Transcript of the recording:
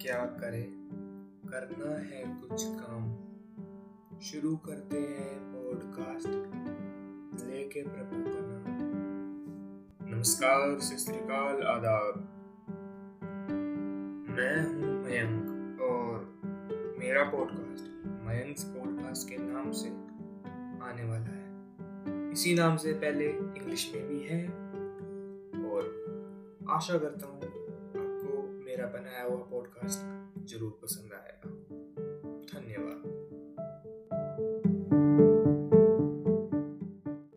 क्या करे? करना है कुछ काम। शुरू करते हैं पॉडकास्ट लेके प्रभु का नाम। नमस्कार, सत आदाब। मैं हूँ मयंक और मेरा पॉडकास्ट मयंक पॉडकास्ट के नाम से आने वाला है। इसी नाम से पहले इंग्लिश में भी है और आशा करता हूँ मेरा बनाया हुआ पॉडकास्ट ज़रूर पसंद आएगा।